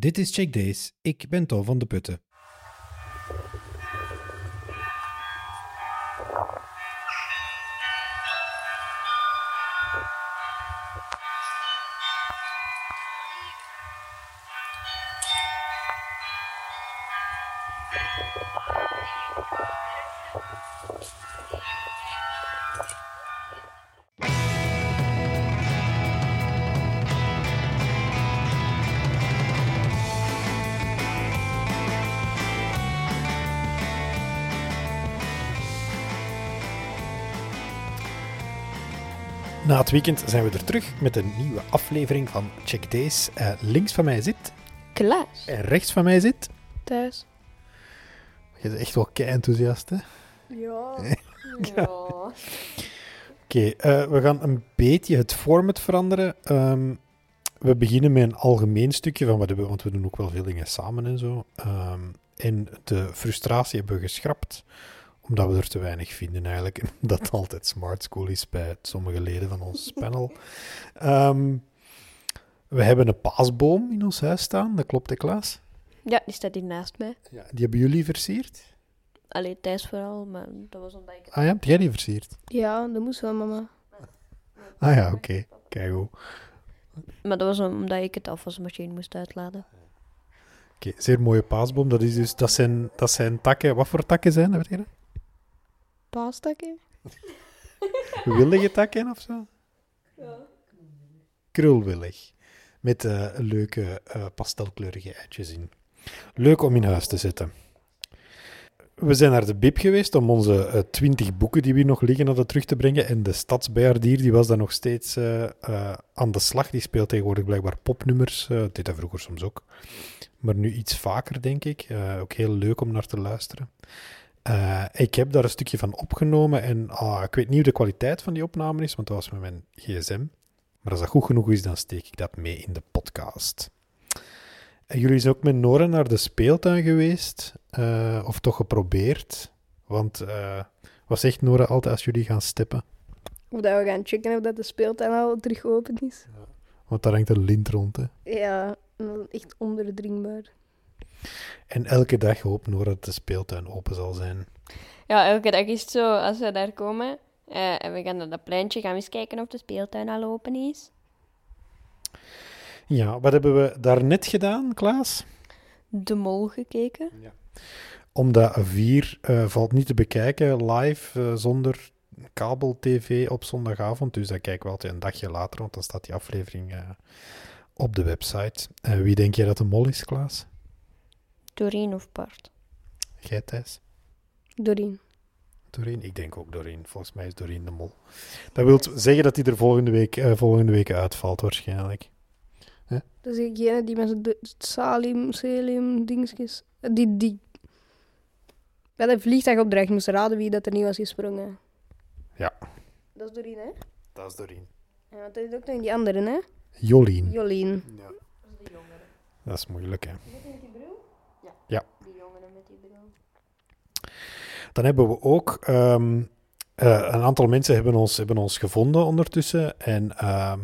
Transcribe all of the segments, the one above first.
Dit is Check Days. Ik ben Tom van de Putten. Na het weekend zijn we er terug met een nieuwe aflevering van Check Days. Eh, links van mij zit Klaas. en rechts van mij zit. Thuis. Je bent echt wel kei enthousiast, hè? Ja. Oké, eh, we gaan een beetje het format veranderen. Ehm, we beginnen met een algemeen stukje van wat we, want we doen ook wel veel dingen samen en zo. Ehm, en de frustratie hebben we geschrapt, omdat we er te weinig vinden eigenlijk. En dat altijd smart school is bij sommige leden van ons panel. Ehm, we hebben een paasboom in ons huis staan, dat klopt, hè, Klaas? Ja, die staat hier naast mij. Ja. Die hebben jullie versierd? Alleen thuis vooral, maar dat was omdat ik... Ah ja, heb jij die versierd? Ja, dat moest wel, mama. Ah ja, oké. Kijk hoe. Maar dat was omdat ik het afwasmachine moest uitladen. Oké, zeer mooie paasboom. Dat, is dus, dat, zijn, dat zijn takken. Wat voor takken zijn dat? Weet je dat? Paastakken? Willige takken of zo? Ja. Krulwillig. Met eh, leuke eh, pastelkleurige eitjes in. Leuk om in huis te zetten. We zijn naar de Bib geweest om onze eh, twintig boeken die we hier nog liggen hadden terug te brengen. En de stadsbejaardier die was daar nog steeds aan de slag. Die speelt tegenwoordig blijkbaar popnummers. eh dit deed hij vroeger soms ook. Maar nu iets vaker, denk ik. Eh, ook heel leuk om naar te luisteren. Eh, ik heb daar een stukje van opgenomen en ah, ik weet niet hoe de kwaliteit van die opname is, want dat was met mijn gsm. Maar als dat goed genoeg is, dan steek ik dat mee in de podcast. En jullie zijn ook met Nora naar de speeltuin geweest, eh, of toch geprobeerd. Want eh, wat zegt Nora altijd als jullie gaan steppen? Of dat we gaan checken of dat de speeltuin al terug open is. Want daar hangt een lint rond. Hè. Ja, echt onderdringbaar. En elke dag hoopt Nora dat de speeltuin open zal zijn. Ja, elke dag is het zo, als we daar komen eh, en we gaan naar dat pleintje, gaan we eens kijken of de speeltuin al open is. Ja, wat hebben we daarnet gedaan, Klaas? De mol gekeken. Omdat 4 eh, valt niet te bekijken live eh, zonder kabel-tv op zondagavond. Dus dat kijken we altijd een dagje later, want dan staat die aflevering eh, op de website. Wie denk je dat de mol is, Klaas? Doreen of Bart. Jij, Thijs? Doreen. Doreen? Ik denk ook Doreen. Volgens mij is Doreen de mol. Dat wil zeggen dat hij er volgende week, eh, volgende week uitvalt, waarschijnlijk. Dat is degene die met zijn de- Salim, Selim, dingetjes... Die, die bij de vliegtuigopdracht moest raden wie dat er niet was gesprongen. Ja. Dat is Doreen, hè? Dat is Doreen. Ja, want dat is ook nog die andere, hè? Jolien. Jolien. Ja. Dat is moeilijk, hè. Die jongeren met die bril. Dan hebben we ook ehm, eh, een aantal mensen hebben ons, hebben ons gevonden ondertussen. En ehm,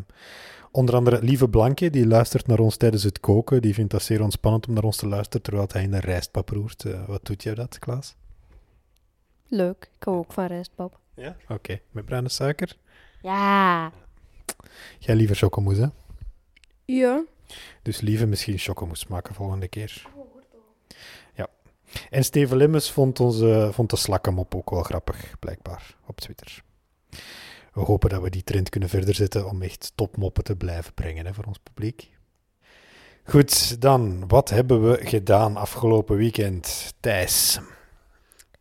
onder andere Lieve Blanke, die luistert naar ons tijdens het koken. Die vindt dat zeer ontspannend om naar ons te luisteren terwijl hij in de rijstpap roert. Eh, wat doet jij dat, Klaas? Leuk, ik hou ook van rijstpap. Ja. Oké, met bruine suiker. Ja. Jij liever chocomousse, hè? Ja. Dus Lieve misschien chocomousse maken volgende keer. En Steven Limmes vond, onze, vond de slakkenmop ook wel grappig, blijkbaar, op Twitter. We hopen dat we die trend kunnen verder zetten om echt topmoppen te blijven brengen hè, voor ons publiek. Goed, dan, wat hebben we gedaan afgelopen weekend? Thijs.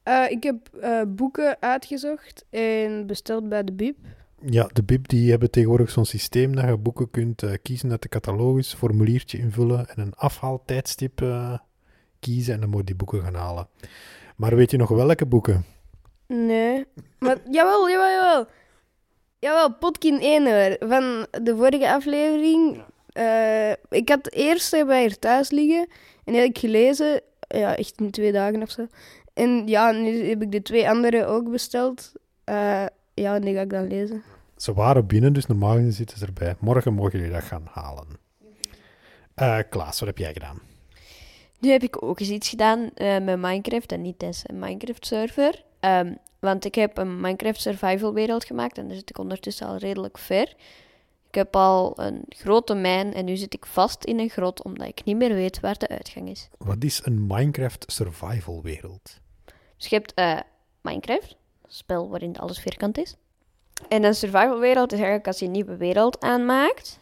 Eh, ik heb eh, boeken uitgezocht en besteld bij de Bib. Ja, de BIB die hebben tegenwoordig zo'n systeem dat je boeken kunt eh, kiezen uit de catalogus, formuliertje invullen en een afhaaltijdstip kiezen en dan moet je die boeken gaan halen. Maar weet je nog welke boeken? Nee. Maar jawel, jawel, jawel. Jawel, Potkin 1 hoor. Van de vorige aflevering. Eh, ik had de eerste bij hier thuis liggen. En die had ik gelezen. Ja, echt in twee dagen of zo. En ja, nu heb ik de twee andere ook besteld. Eh, ja, en die ga ik dan lezen. Ze waren binnen, dus normaal gezien zitten ze erbij. Morgen mogen jullie dat gaan halen. Eh, Klaas, wat heb jij gedaan? Nu heb ik ook eens iets gedaan eh, met Minecraft en niet eens een Minecraft-server. Ehm, want ik heb een Minecraft survival wereld gemaakt en daar zit ik ondertussen al redelijk ver. Ik heb al een grote mijn en nu zit ik vast in een grot omdat ik niet meer weet waar de uitgang is. Wat is een Minecraft survival wereld? Dus je hebt eh, Minecraft, een spel waarin alles vierkant is. En een survival wereld is eigenlijk als je een nieuwe wereld aanmaakt.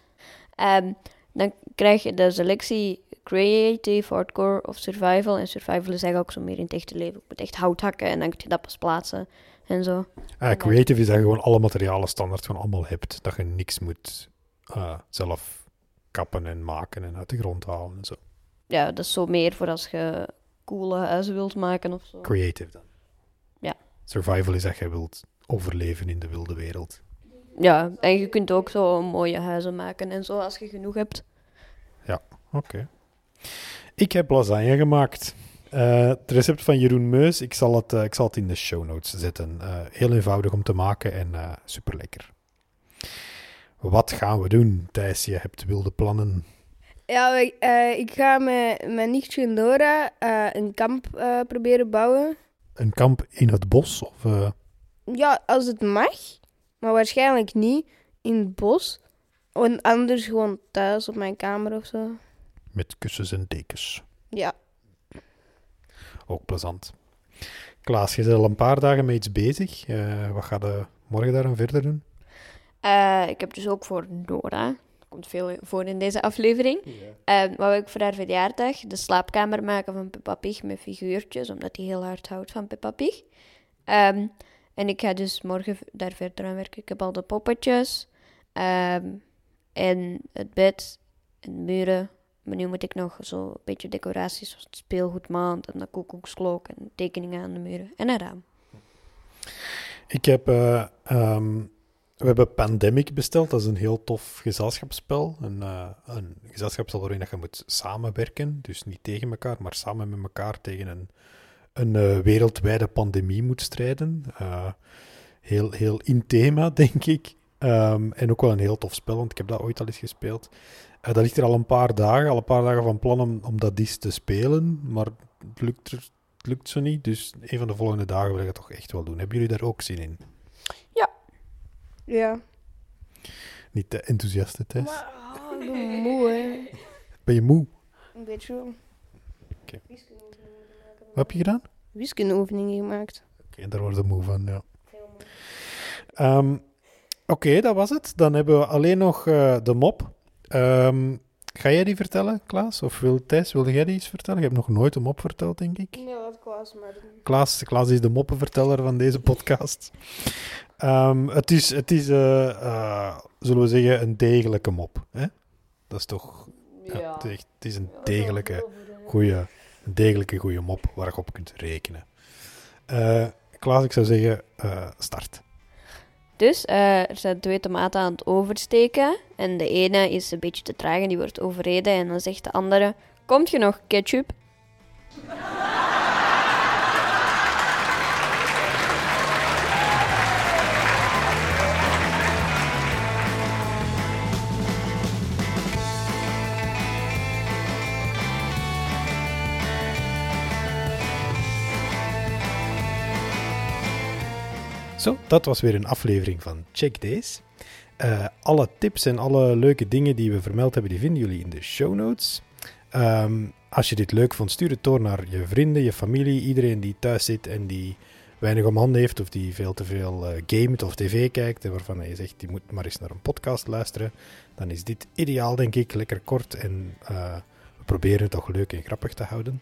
Ehm, dan krijg je de selectie creative, hardcore of survival. En survival is eigenlijk ook zo meer in het echte leven. Je moet echt hout hakken en dan kun je dat pas plaatsen en zo. Eh, creative is dat je gewoon alle materialen standaard gewoon allemaal hebt. Dat je niks moet eh, zelf kappen en maken en uit de grond halen en zo. Ja, dat is zo meer voor als je coole huizen wilt maken of zo. Creative dan. Ja. Survival is dat je wilt overleven in de wilde wereld. Ja, en je kunt ook zo mooie huizen maken en zo als je genoeg hebt. Oké. Ik heb lasagne gemaakt. Eh, het recept van Jeroen Meus, ik zal het, eh, ik zal het in de show notes zetten. Eh, heel eenvoudig om te maken en super lekker. Wat gaan we doen, Thijs? Je hebt wilde plannen. Ja, ik, ik ga met mijn nichtje Nora een kamp proberen bouwen. Een kamp in het bos? Of, Ja, als het mag, maar waarschijnlijk niet in het bos. En anders gewoon thuis op mijn kamer of zo. Met kussens en dekens. Ja. Ook plezant. Klaas, je bent al een paar dagen met iets bezig. Eh, wat ga je morgen daaraan verder doen? Eh, ik heb dus ook voor Nora, er komt veel voor in deze aflevering, eh, wou ik voor haar verjaardag de slaapkamer maken van Peppa Pig met figuurtjes, omdat hij heel hard houdt van Peppa Pig. Ehm, en ik ga dus morgen daar verder aan werken. Ik heb al de poppetjes ehm, en het bed en de muren. Maar nu moet ik nog zo een beetje decoraties zoals het speelgoedmand en de koekoeksklok en tekeningen aan de muren en een raam. Ik heb... eh, ehm, we hebben Pandemic besteld. Dat is een heel tof gezelschapsspel. Een, eh, een gezelschapsspel waarin je moet samenwerken. Dus niet tegen elkaar, maar samen met elkaar tegen een, een eh, wereldwijde pandemie moet strijden. Heel, heel in thema, denk ik. Ehm, en ook wel een heel tof spel, want ik heb dat ooit al eens gespeeld. Dat ligt er al een paar dagen, al een paar dagen van plan om, om dat eens te spelen. Maar het lukt, er, het lukt zo niet. Dus een van de volgende dagen wil ik het toch echt wel doen. Hebben jullie daar ook zin in? Ja. Niet te enthousiast, hè, Thijs? Maar, oh, ik ben moe, hè. Ben je moe? Een beetje wel. Wat heb je gedaan? Wiskundeoefeningen gemaakt. Oké, daar word je moe van, ja. Ehm, Oké, dat was het. Dan hebben we alleen nog eh, de mop. Ehm, ga jij die vertellen, Klaas? Of wil Thijs, wilde jij die iets vertellen? Je hebt nog nooit een mop verteld, denk ik. Ja, dat was maar. Klaas, Klaas is de moppenverteller van deze podcast. Ehm, het is, het is eh, eh, zullen we zeggen, een degelijke mop. Hè? Dat is toch... Ja, het, is echt- het is een degelijke, goeie, een degelijke goede mop waar je op kunt rekenen. Eh, Klaas, ik zou zeggen, start. Dus eh, er zijn twee tomaten aan het oversteken. En de ene is een beetje te traag en die wordt overreden. En dan zegt de andere: Komt je nog ketchup? Zo, dat was weer een aflevering van Check This. Eh, alle tips en alle leuke dingen die we vermeld hebben, die vinden jullie in de show notes. Ehm, als je dit leuk vond, stuur het door naar je vrienden, je familie, iedereen die thuis zit en die weinig om handen heeft of die veel te veel eh, gamet of tv kijkt en waarvan je zegt, die moet maar eens naar een podcast luisteren. Dan is dit ideaal, denk ik. Lekker kort en eh, we proberen het toch leuk en grappig te houden.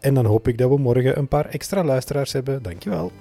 En dan hoop ik dat we morgen een paar extra luisteraars hebben. Dankjewel.